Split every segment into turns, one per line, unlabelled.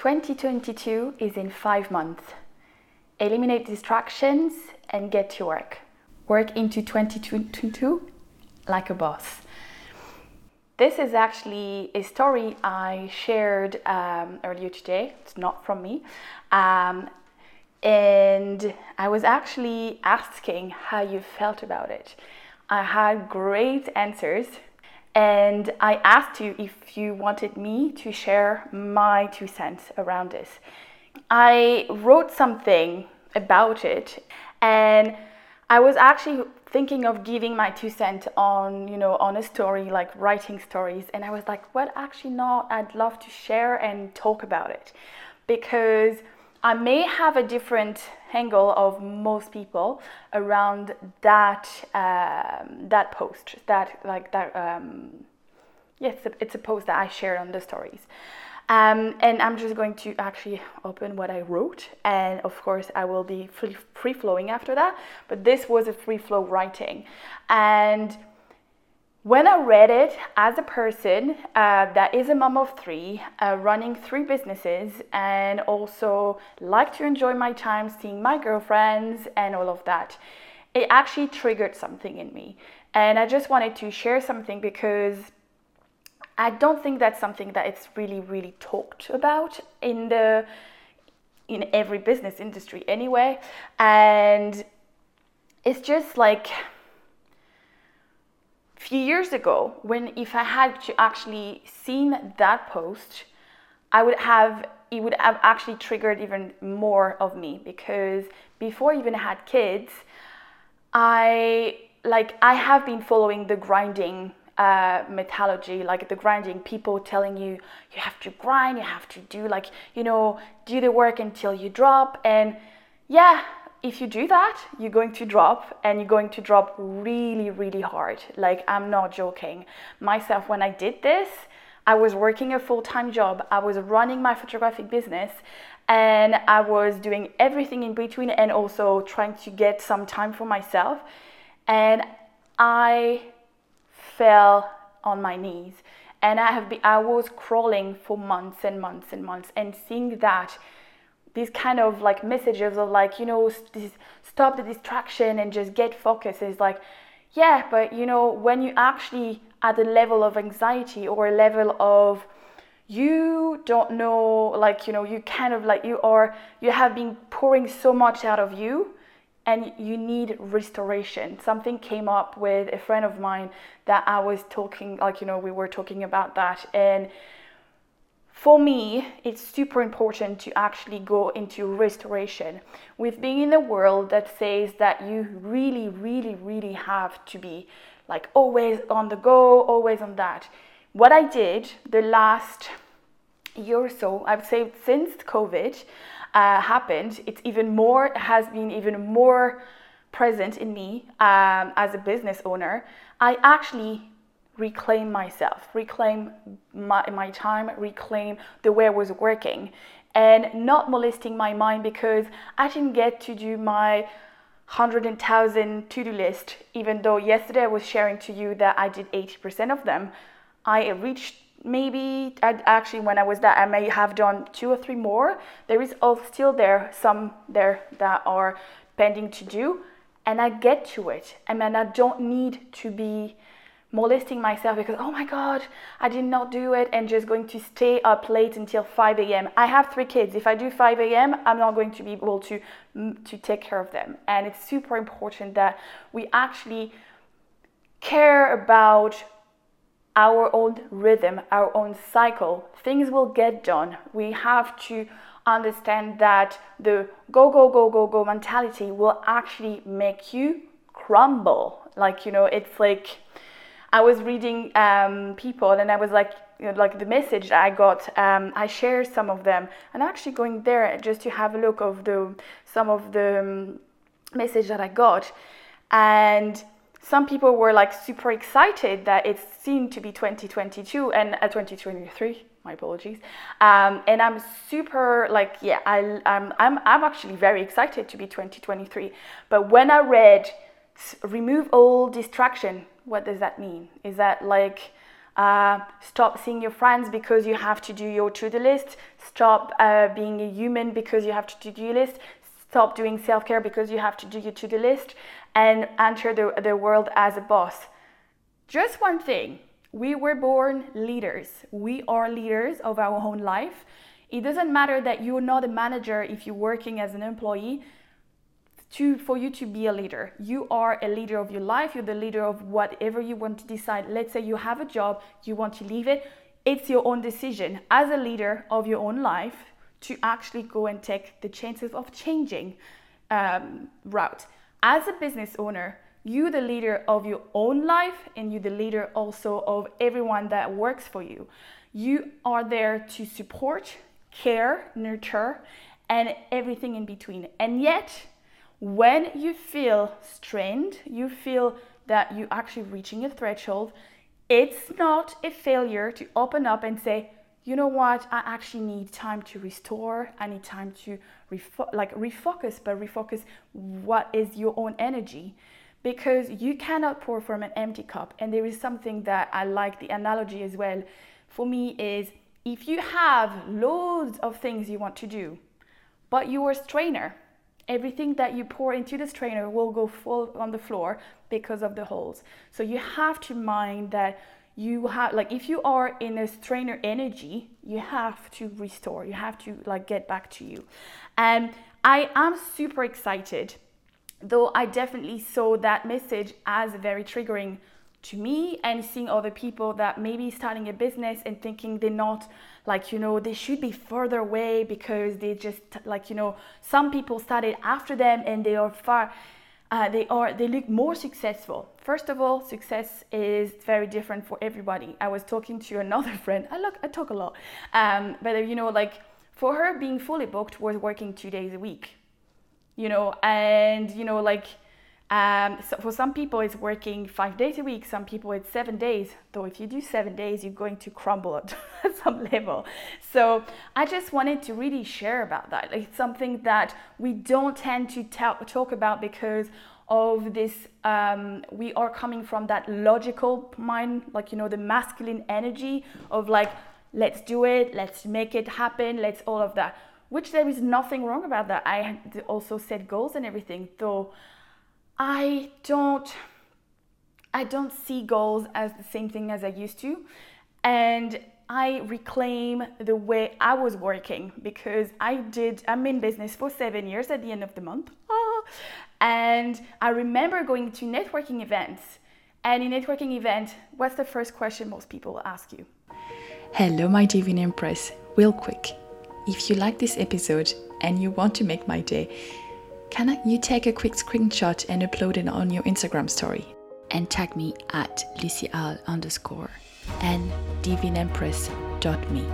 2022 is in five months. Eliminate distractions and get to work. Work into 2022 like a boss. This is actually a story I shared um, earlier today. It's not from me. Um, and I was actually asking how you felt about it. I had great answers and I asked you if you wanted me to share my two cents around this. I wrote something about it and I was actually thinking of giving my two cents on, you know, on a story like writing stories and I was like, well, actually not. I'd love to share and talk about it because I may have a different angle of most people around that um, that post that like that um, yes yeah, it's, it's a post that I shared on the stories. Um, and I'm just going to actually open what I wrote and of course I will be free, free flowing after that but this was a free flow writing. And when I read it as a person uh, that is a mom of three, uh, running three businesses, and also like to enjoy my time seeing my girlfriends and all of that, it actually triggered something in me. And I just wanted to share something because I don't think that's something that it's really, really talked about in the in every business industry anyway. And it's just like few years ago when if I had to actually seen that post, I would have it would have actually triggered even more of me because before I even had kids, I like I have been following the grinding uh, methodology, like the grinding, people telling you you have to grind, you have to do like you know do the work until you drop, and yeah, if you do that, you're going to drop and you're going to drop really, really hard. Like, I'm not joking. Myself, when I did this, I was working a full time job, I was running my photographic business, and I was doing everything in between and also trying to get some time for myself. And I fell on my knees and I have been, I was crawling for months and months and months and seeing that these kind of like messages of like you know stop the distraction and just get focused. Is like yeah but you know when you actually at a level of anxiety or a level of you don't know like you know you kind of like you are you have been pouring so much out of you and you need restoration. Something came up with a friend of mine that i was talking like you know we were talking about that. And for me, it's super important to actually go into restoration. with being in a world that says that you really, really, really have to be like always on the go, always on that. What I did the last year or so, I'd say since COVID uh, happened, it's even more, has been even more present in me um, as a business owner. I actually reclaim myself, reclaim my, my time, reclaim the way I was working, and not molesting my mind because I didn't get to do my 100,000 to do list, even though yesterday I was sharing to you that I did 80% of them. I reached maybe I'd actually when I was there I may have done two or three more. There is all still there some there that are pending to do and I get to it. I mean I don't need to be molesting myself because oh my god i did not do it and just going to stay up late until 5 a.m i have three kids. If i do 5 a.m i'm not going to be able to mm, to take care of them. And it's super important that we actually care about our own rhythm our own cycle. Things will get done. We have to understand that the go go go go go mentality will actually make you crumble. Like you know it's like I was reading um, people and I was like, you know, like the message I got, um, I shared some of them. And actually going there just to have a look of the some of the um, message that I got, and some people were like super excited that it seemed to be 2022 and uh, 2023 my apologies. Um, and i'm super like yeah I, I'm, I'm, I'm actually very excited to be 2023 but when i read remove all distraction what does that mean? Is that like Uh, stop seeing your friends because you have to do your to-do list. Stop uh, being a human because you have to do your list. Stop doing self-care because you have to do your to-do list and enter the, the world as a boss. Just one thing. We were born leaders. We are leaders of our own life. It doesn't matter that you're not a manager if you're working as an employee to for you to be a leader. You are a leader of your life, you're the leader of whatever you want to decide. Let's say you have a job, you want to leave it. It's your own decision as a leader of your own life to actually go and take the chances of changing um, route. As a business owner, you the leader of your own life and you the leader also of everyone that works for you. You are there to support, care, nurture, and everything in between. And yet, when you feel strained, you feel that you're actually reaching a threshold, it's not a failure to open up and say, you know what, I actually need time to restore. I need time to refo- like refocus, but refocus what is your own energy because you cannot pour from an empty cup. And there is something that I like the analogy as well for me is if you have loads of things you want to do, but you're a strainer, everything that you pour into this strainer will go full on the floor because of the holes. So you have to mind that you have like if you are in a strainer energy, you have to restore. You have to like get back to you. And I am super excited though I definitely saw that message as a very triggering to me and seeing other people that maybe starting a business and thinking they're not like you know they should be further away because they just like you know some people started after them and they are far uh, they are they look more successful. First of all success is very different for everybody. I was talking to another friend. I look i talk a lot. Um, but you know like for her being fully booked was working two days a week you know and you know like um, so for some people, it's working five days a week. Some people, it's seven days. Though, if you do seven days, you're going to crumble at some level. So, I just wanted to really share about that. Like, it's something that we don't tend to talk about because of this. Um, we are coming from that logical mind, like, you know, the masculine energy of like, let's do it, let's make it happen, let's all of that. Which there is nothing wrong about that. I also set goals and everything, though I don't I don't see goals as the same thing as I used to. And I reclaim the way I was working because I did, I'm in business for seven years at the end of the month. Ah. And I remember going to networking events. And in networking event, what's the first question most people ask you?
Hello, my Divine Empress. Real quick, if you like this episode and you want to make my day, can you take a quick screenshot and upload it on your Instagram story? And tag me at lucieal underscore and divineempress.me.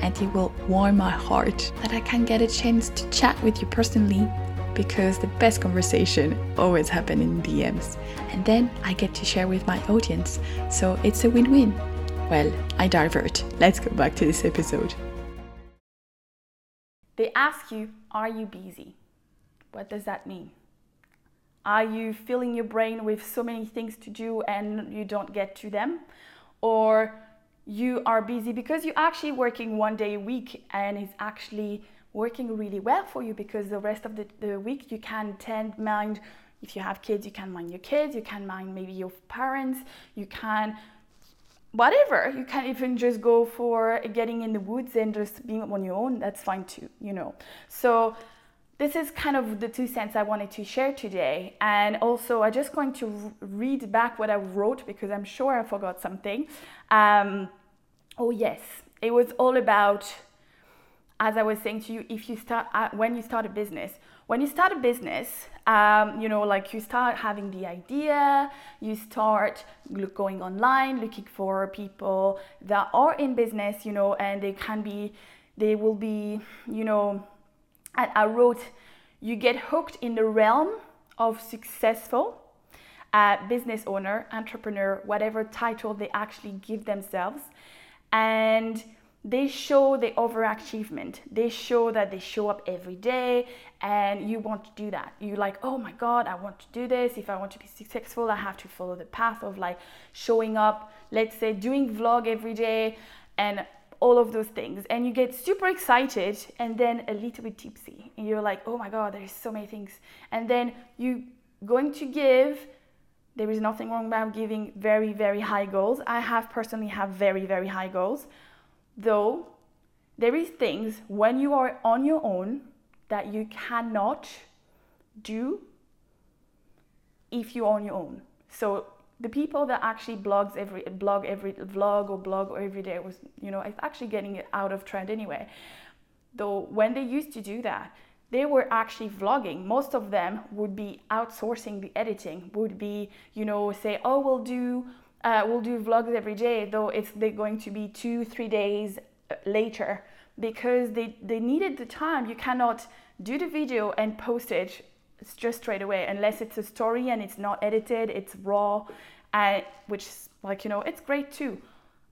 And it will warm my heart that I can get a chance to chat with you personally because the best conversation always happen in DMs. And then I get to share with my audience, so it's a win-win. Well, I divert. Let's go back to this episode.
They ask you, are you busy? What does that mean? Are you filling your brain with so many things to do and you don't get to them? Or you are busy because you're actually working one day a week and it's actually working really well for you because the rest of the, the week you can tend mind if you have kids you can mind your kids you can mind maybe your parents you can whatever you can even just go for getting in the woods and just being on your own that's fine too you know so this is kind of the two cents I wanted to share today. And also, I'm just going to read back what I wrote because I'm sure I forgot something. Um, oh, yes, it was all about, as I was saying to you, if you start, uh, when you start a business, when you start a business, um, you know, like you start having the idea, you start going online, looking for people that are in business, you know, and they can be, they will be, you know, and I wrote, you get hooked in the realm of successful uh, business owner, entrepreneur, whatever title they actually give themselves. And they show the overachievement. They show that they show up every day and you want to do that. You're like, oh my God, I want to do this. If I want to be successful, I have to follow the path of like showing up, let's say doing vlog every day and all of those things. And you get super excited and then a little bit tipsy. And you're like, oh my God, there's so many things. And then you're going to give there is nothing wrong about giving very very high goals i have personally have very very high goals though there is things when you are on your own that you cannot do if you're on your own. So the people that actually blogs every blog every vlog or blog every day was you know it's actually getting it out of trend anyway. Though when they used to do that, they were actually vlogging. Most of them would be outsourcing the editing. Would be you know say oh we'll do uh, we'll do vlogs every day, though it's they're going to be two, three days uh, later because they, they needed the time. You cannot do the video and post it just straight away unless it's a story and it's not edited, it's raw, and which like you know it's great too.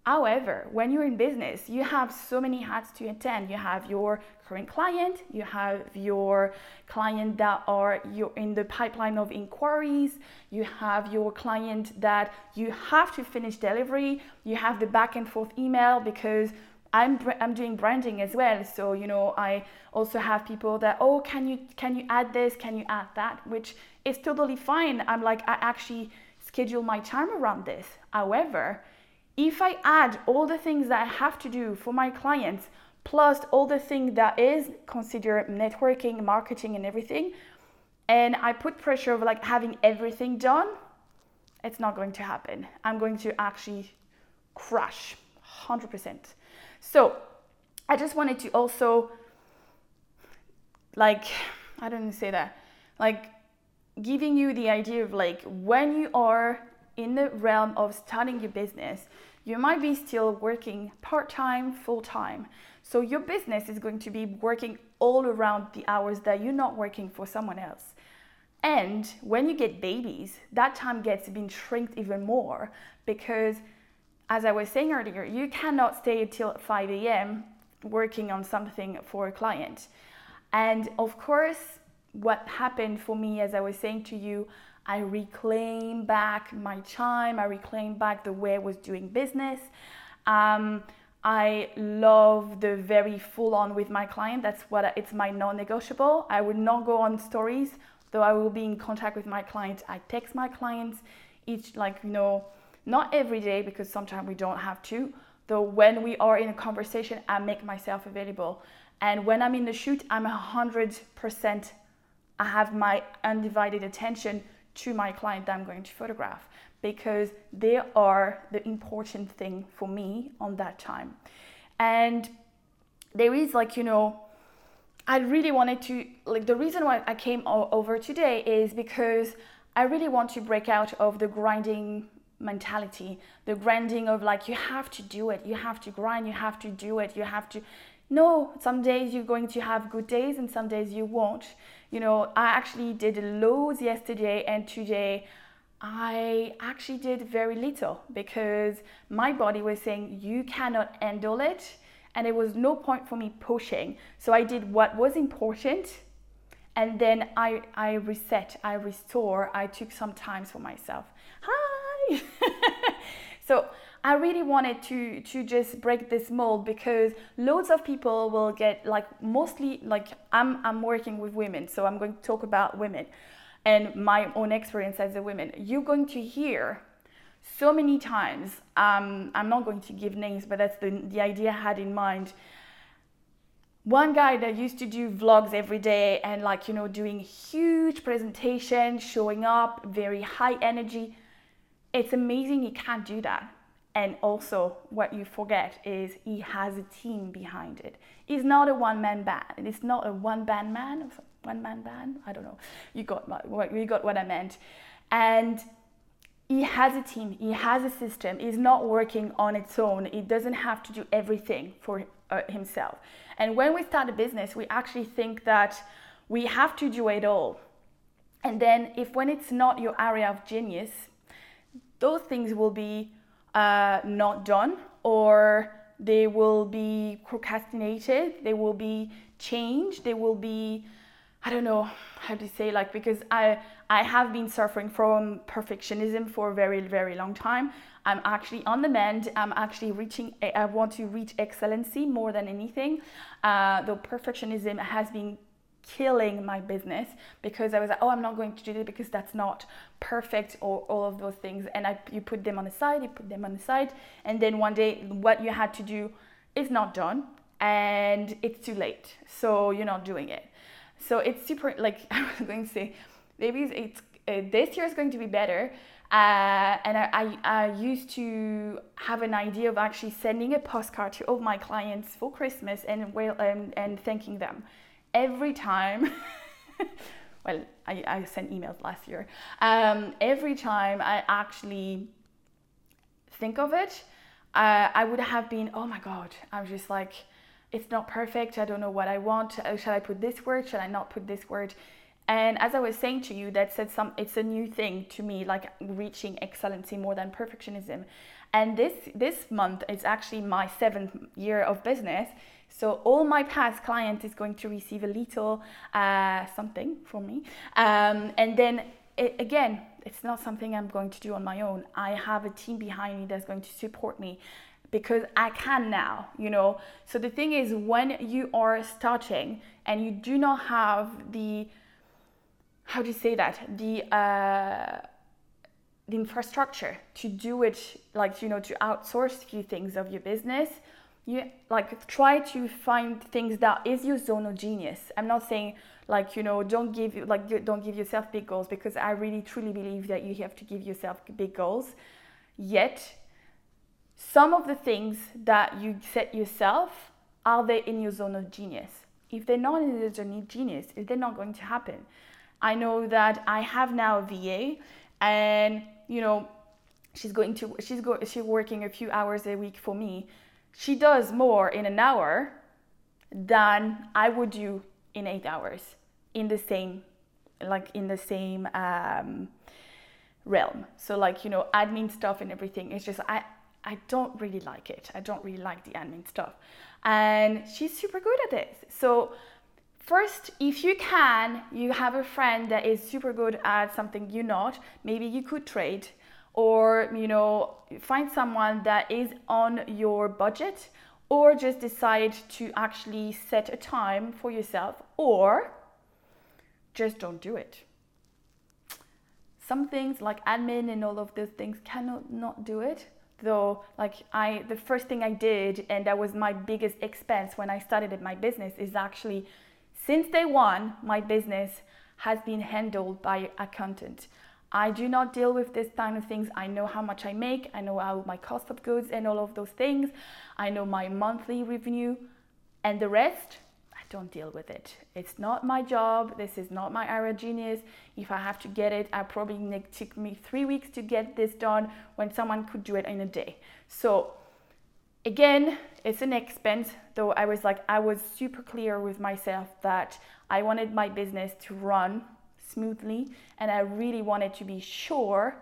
However, when you're in business, you have so many hats to attend. You have your current client, you have your client that are you in the pipeline of inquiries, you have your client that you have to finish delivery, you have the back and forth email because I'm, I'm doing branding as well. So, you know, I also have people that, oh, can you can you add this? Can you add that? Which is totally fine. I'm like, I actually schedule my time around this. However, if I add all the things that I have to do for my clients, plus all the things that is considered networking, marketing, and everything, and I put pressure of like having everything done, it's not going to happen. I'm going to actually crash 100%. So I just wanted to also, like, I don't say that, like, giving you the idea of like when you are in the realm of starting your business, you might be still working part time, full time. So your business is going to be working all around the hours that you're not working for someone else. And when you get babies, that time gets been shrinked even more because, as I was saying earlier, you cannot stay till 5 a.m. working on something for a client. And of course, what happened for me, as I was saying to you, I reclaim back my time, I reclaim back the way I was doing business. Um, I love the very full on with my client. That's what I, it's my non-negotiable. I would not go on stories, though I will be in contact with my clients. I text my clients each like you know, not every day because sometimes we don't have to. Though when we are in a conversation, I make myself available. And when I'm in the shoot, I'm a hundred percent. I have my undivided attention to my client that I'm going to photograph because they are the important thing for me on that time. And there is like, you know, I really wanted to, like, the reason why I came over today is because I really want to break out of the grinding mentality, the grinding of like, you have to do it, you have to grind, you have to do it, you have to. No, some days you're going to have good days and some days you won't you know, I actually did loads yesterday and today I actually did very little because my body was saying you cannot handle it and there was no point for me pushing. So I did what was important and then I, I reset, I restore, I took some time for myself. So I really wanted to to just break this mold because loads of people will get like mostly like I'm I'm working with women, so I'm going to talk about women and my own experience as a woman. You're going to hear so many times. Um, I'm not going to give names, but that's the the idea I had in mind. One guy that used to do vlogs every day and like you know doing huge presentations, showing up, very high energy. It's amazing he can't do that and also, what you forget is he has a team behind it. He's not a one man band. It's not a one band man, one man band. I don't know. You got what you got what I meant. And he has a team. He has a system. He's not working on its own. He doesn't have to do everything for uh, himself. And when we start a business, we actually think that we have to do it all. And then, if when it's not your area of genius, those things will be uh, not done or they will be procrastinated, they will be changed, they will be I don't know how to say like because I I have been suffering from perfectionism for a very very long time. I'm actually on the mend. I'm actually reaching. I want to reach excellency more than anything. Uh, though perfectionism has been killing my business because I was like, oh, I'm not going to do it because that's not perfect or all of those things. And I, you put them on the side, you put them on the side, and then one day what you had to do is not done and it's too late. So you're not doing it. So it's super, like I was going to say, maybe it's, uh, this year is going to be better. Uh, and I, I, I, used to have an idea of actually sending a postcard to all my clients for Christmas and, well, um, and thanking them every time, well, I, I sent emails last year. Um, every time I actually think of it, uh, I would have been, oh my God, I'm just like, it's not perfect. I don't know what I want. Uh, shall I put this word? Shall I not put this word? And as I was saying to you, that said some it's a new thing to me, like reaching excellency more than perfectionism. And this this month is actually my seventh year of business. So all my past clients is going to receive a little uh, something from me. Um, and then it, again, it's not something I'm going to do on my own. I have a team behind me that's going to support me because I can now, you know. So the thing is, when you are starting and you do not have the, how do you say that, the, uh, the infrastructure to do it, like, you know, to outsource a few things of your business, you like try to find things that is your zone of genius. I'm not saying like you know don't give like don't give yourself big goals because i really truly believe that you have to give yourself big goals. Yet some of the things that you set yourself are they in your zone of genius? If they're not in your zone of genius they're not going to happen i know that i have now a va and you know she's going to she's go she's working a few hours a week for me she does more in an hour than I would do in eight hours in the same, like in the same um, realm. So like you know, admin stuff and everything. It's just I I don't really like it. I don't really like the admin stuff, and she's super good at it. So first if you can you have a friend that is super good at something you're not maybe you could trade or you know find someone that is on your budget or just decide to actually set a time for yourself or just don't do it. Some things like admin and all of those things cannot not do it though like i the first thing i did and that was my biggest expense when i started my business is actually since day one my business has been handled by accountant I do not deal with this kind of things. I know how much I make, I know how my cost of goods and all of those things. I know my monthly revenue and the rest, I don't deal with it. It's not my job. This is not my area of genius. If I have to get it, I probably take me three weeks to get this done when someone could do it in a day. So again, it's an expense, though I was like, I was super clear with myself that I wanted my business to run smoothly and I really wanted to be sure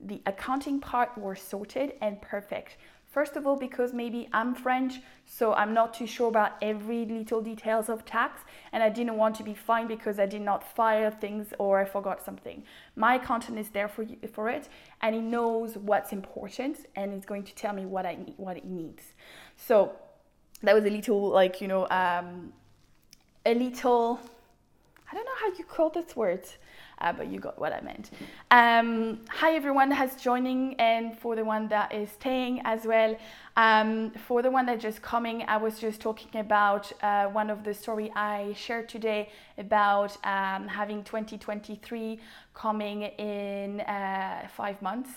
the accounting part were sorted and perfect. First of all, because maybe I'm French, so I'm not too sure about every little details of tax, and I didn't want to be fined because I did not file things or I forgot something. My accountant is there for you, for it, and he knows what's important, and he's going to tell me what I need, what it needs. So that was a little like you know um, a little I don't know how you call this word, uh, but you got what I meant. Um, hi everyone has joining and for the one that is staying as well. Um, for the one that just coming, I was just talking about uh, one of the story I shared today about um, having 2023 coming in uh, five months.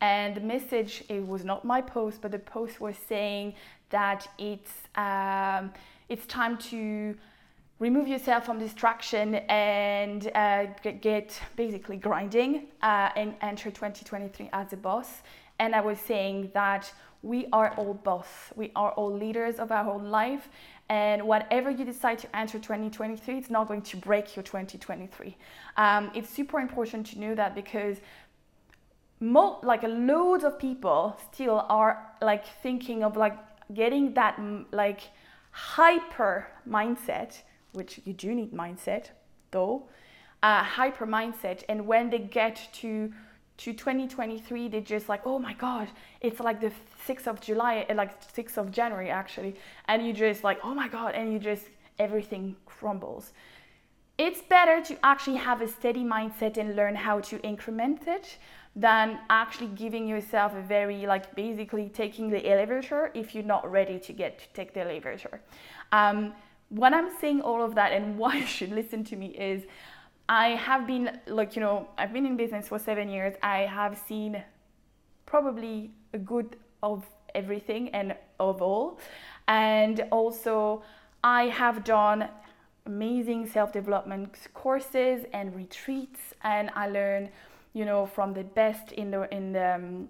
And the message, it was not my post, but the post was saying that it's um, it's time to remove yourself from distraction and uh, get basically grinding uh, and enter 2023 as a boss. And I was saying that we are all boss, we are all leaders of our own life. And whatever you decide to enter 2023, it's not going to break your 2023. Um, it's super important to know that because mo- like loads of people still are like thinking of like getting that like hyper mindset, which you do need mindset though, uh, hyper mindset. And when they get to to 2023, they just like, oh my god, it's like the 6th of July, uh, like 6th of January actually, and you just like, oh my god, and you just everything crumbles. It's better to actually have a steady mindset and learn how to increment it than actually giving yourself a very like basically taking the elevator if you're not ready to get to take the elevator. Um, when I'm saying all of that and why you should listen to me is I have been like you know I've been in business for seven years. I have seen probably a good of everything and of all, and also I have done amazing self-development courses and retreats, and I learn you know from the best in the in the um,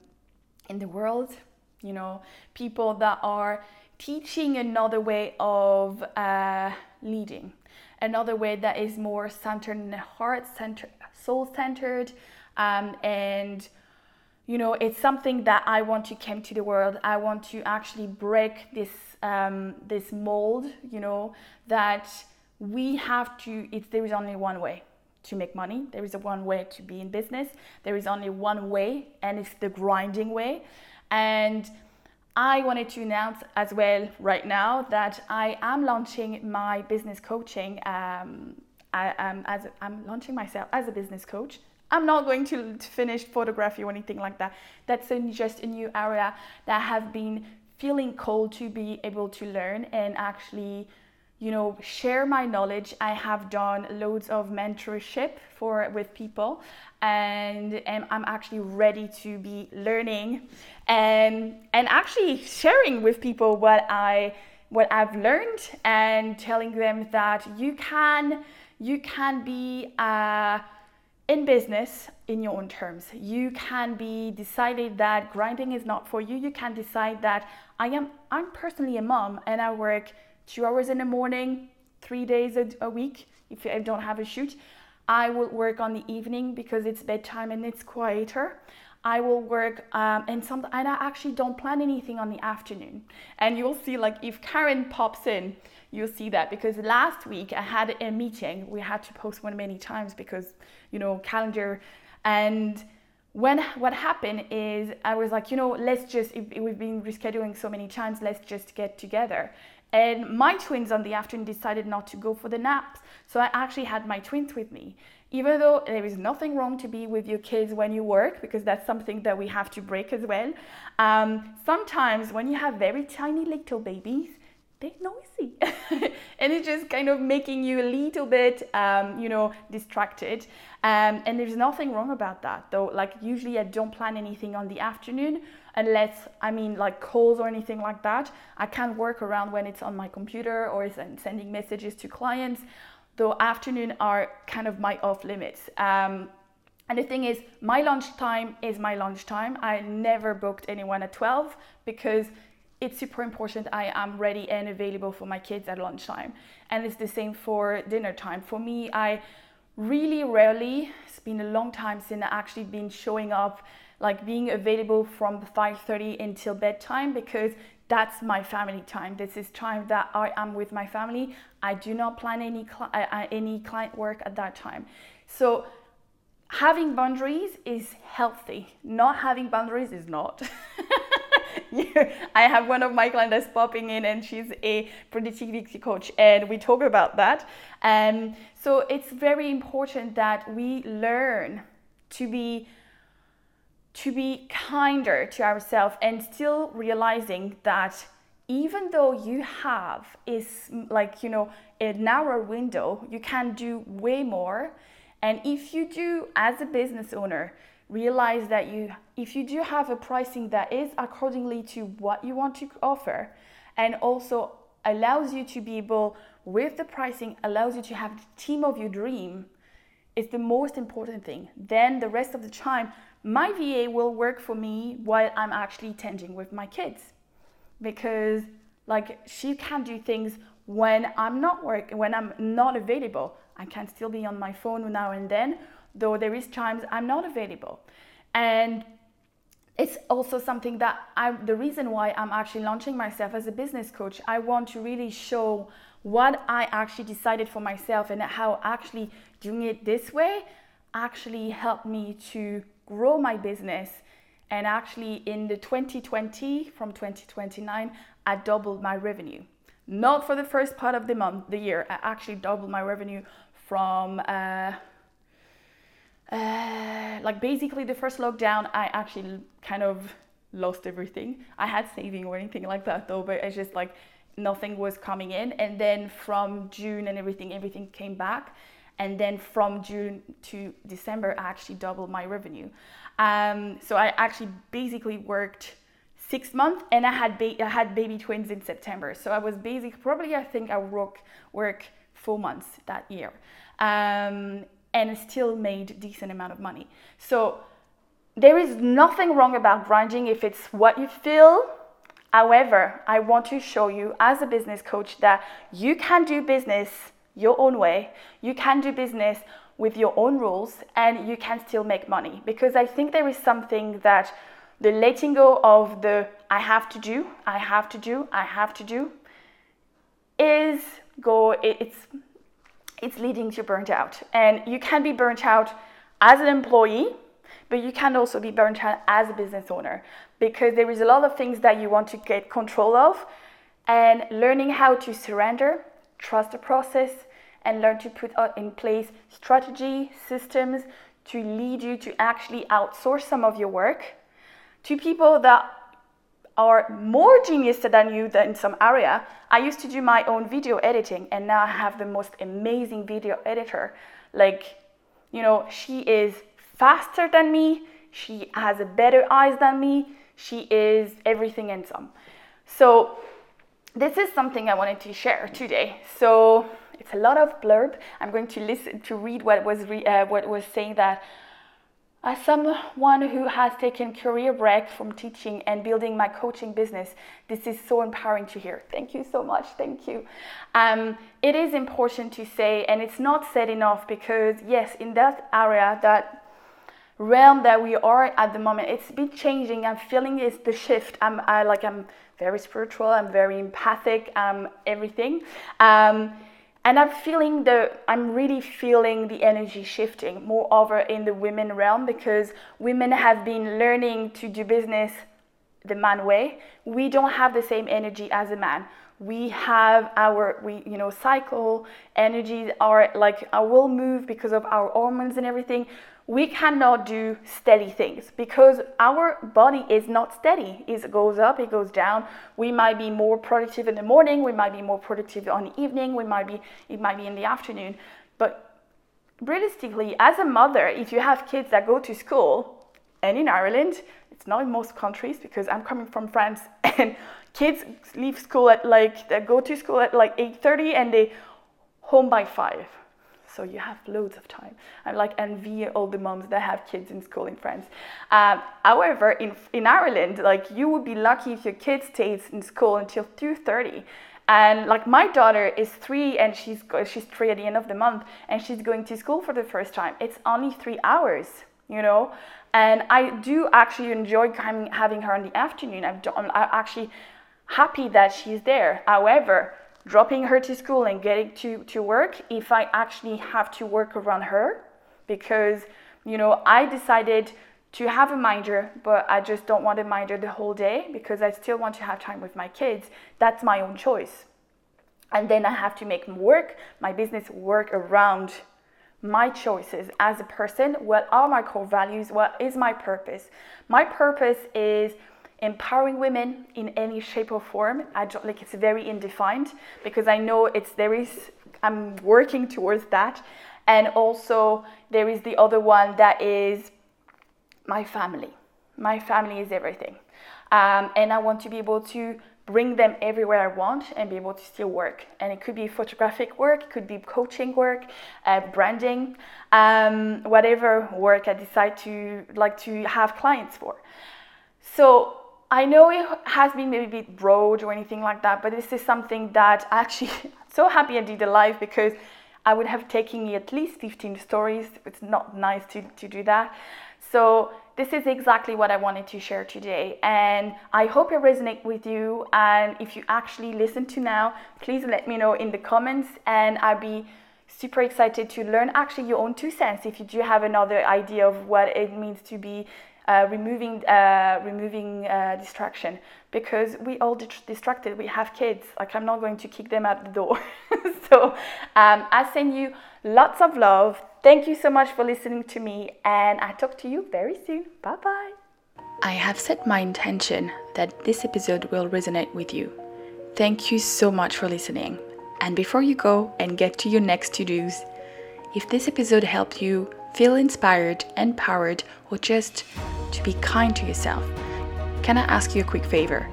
in the world. You know people that are teaching another way of uh, leading. Another way that is more centered in the heart center, soul centered um, and you know it's something that i want to come to the world. I want to actually break this um, this mold you know that we have to it's there is only one way to make money. There is a one way to be in business. There is only one way and it's the grinding way. And I wanted to announce as well right now that I am launching my business coaching. Um, I, um, as I'm launching myself as a business coach. I'm not going to, to finish photography or anything like that. That's a, just a new area that I have been feeling called to be able to learn and actually you know share my knowledge. I have done loads of mentorship for with people and, and i'm actually ready to be learning and and actually sharing with people what i what i've learned and telling them that you can you can be uh, in business in your own terms. You can be decided that grinding is not for you. You can decide that i am i'm personally a mom and i work two hours in the morning, three days a, a week if I don't have a shoot. I will work on the evening because it's bedtime and it's quieter. I will work um, and some and I actually don't plan anything on the afternoon. And you'll see like if Karen pops in, you'll see that because last week I had a meeting. We had to postpone many times because you know calendar and when what happened is I was like, you know, let's just we've been rescheduling so many times, let's just get together. And my twins on the afternoon decided not to go for the naps. So I actually had my twins with me. Even though there is nothing wrong to be with your kids when you work, because that's something that we have to break as well. Um, sometimes when you have very tiny little babies, they're noisy and it's just kind of making you a little bit um, you know distracted um, and there's nothing wrong about that though like usually i don't plan anything on the afternoon unless I mean like calls or anything like that. I can work around when it's on my computer or sending messages to clients. Though afternoon are kind of my off limits. Um, and the thing is, my lunch time is my lunch time. I never booked anyone at 12 because it's super important I am ready and available for my kids at lunchtime. And it's the same for dinner time. For me, I really rarely, it's been a long time since I actually been showing up like being available from 5:30 until bedtime because that's my family time. This is time that I am with my family. I do not plan any cl- uh, uh, any client work at that time. So having boundaries is healthy. Not having boundaries is not. I have one of my clients popping in and she's a productivity coach and we talk about that. Um, so it's very important that we learn to be to be kinder to ourselves and still realizing that even though you have is like you know a narrow window you can do way more and if you do as a business owner realize that you if you do have a pricing that is accordingly to what you want to offer and also allows you to be able with the pricing allows you to have the team of your dream is the most important thing then the rest of the time my VA will work for me while I'm actually tending with my kids because like she can do things when I'm not work when I'm not available. I can still be on my phone now and then, though there is times I'm not available. And it's also something that I the reason why I'm actually launching myself as a business coach. I want to really show what I actually decided for myself and how actually doing it this way actually helped me to grow my business and actually in the 2020 from 2029 I doubled my revenue. Not for the first part of the month, the year. I actually doubled my revenue from uh, uh, like basically the first lockdown. I actually kind of lost everything. I had saving or anything like that though, but it's just like nothing was coming in. And then from June and everything, everything came back. And then from June to December, I actually doubled my revenue. Um, so I actually basically worked six months and I had, ba- I had baby twins in September. So I was basically, probably I think I work, work four months that year. Um, and still made decent amount of money. So there is nothing wrong about grinding if it's what you feel. However, I want to show you as a business coach that you can do business your own way. You can do business with your own rules and you can still make money because I think there is something that the letting go of the I have to do, I have to do, I have to do is go it's it's leading to burnt out. And you can be burnt out as an employee, but you can also be burnt out as a business owner because there is a lot of things that you want to get control of and learning how to surrender, trust the process, and learn to put uh, in place strategy, systems to lead you to actually outsource some of your work to people that are more genius than you in some area. I used to do my own video editing and now I have the most amazing video editor. Like, you know, she is faster than me, she has a better eyes than me, she is everything and some. So this is something I wanted to share today. So it's a lot of blurb. I'm going to listen to read what was re, uh, what was saying that as someone who has taken career break from teaching and building my coaching business, this is so empowering to hear. Thank you so much. Thank you. Um, it is important to say, and it's not said enough because yes, in that area, that realm that we are at the moment, it's been changing. I'm feeling is the shift. I'm I, like I'm very spiritual. I'm very empathic. Um, everything. Um, and i'm feeling the i'm really feeling the energy shifting moreover in the women realm because women have been learning to do business the man way. We don't have the same energy as a man we have our we you know cycle energies are like I will move because of our hormones and everything we cannot do steady things because our body is not steady. It goes up, it goes down. We might be more productive in the morning, we might be more productive on the evening, we might be it might be in the afternoon. But realistically, as a mother, if you have kids that go to school, and in Ireland, it's not in most countries because I'm coming from France and kids leave school at like they go to school at like 8:30 and they home by 5 so you have loads of time. I like envy all the moms that have kids in school in France. Um, however, in, in Ireland, like you would be lucky if your kid stays in school until 2.30. And like my daughter is three and she's, she's three at the end of the month and she's going to school for the first time. It's only three hours, you know? And I do actually enjoy having her in the afternoon. I'm, I'm actually happy that she's there. However, dropping her to school and getting to, to work if I actually have to work around her because, you know, I decided to have a minder, but I just don't want a minder the whole day because I still want to have time with my kids. That's my own choice. And then I have to make work, my business work around my choices as a person. What are my core values? What is my purpose? My purpose is empowering women in any shape or form. I don't like it's very indefined because I know it's there is I'm working towards that. And also there is the other one that is my family. My family is everything. Um, and I want to be able to bring them everywhere I want and be able to still work. And it could be photographic work, it could be coaching work, uh, branding, um, whatever work I decide to like to have clients for. So I know it has been maybe a bit broad or anything like that, but this is something that I actually so happy I did the live because I would have taken me at least 15 stories. It's not nice to, to do that. So this is exactly what I wanted to share today. And I hope it resonates with you. And if you actually listen to now, please let me know in the comments. And I'll be super excited to learn actually your own two cents if you do have another idea of what it means to be uh, removing uh, removing uh, distraction. Because we all distracted we have kids. Like i'm not going to kick them out the door. So um, i send you lots of love. Thank you so much for listening to me and i talk to you very soon. Bye bye
i have set my intention that this episode will resonate with you. Thank you so much for listening. And before you go and get to your next to dos if this episode helped you feel inspired, empowered, or just to be kind to yourself, can I ask you a quick favor?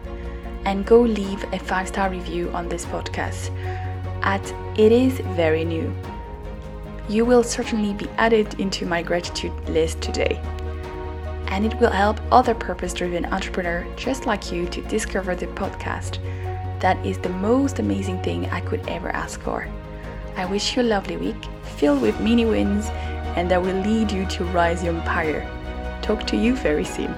And go leave a five star review on this podcast at It Is Very New. You will certainly be added into my gratitude list today. And it will help other purpose driven entrepreneurs just like you to discover the podcast. That is the most amazing thing I could ever ask for. I wish you a lovely week filled with mini wins and that will lead you to rise your empire. Talk to you very soon.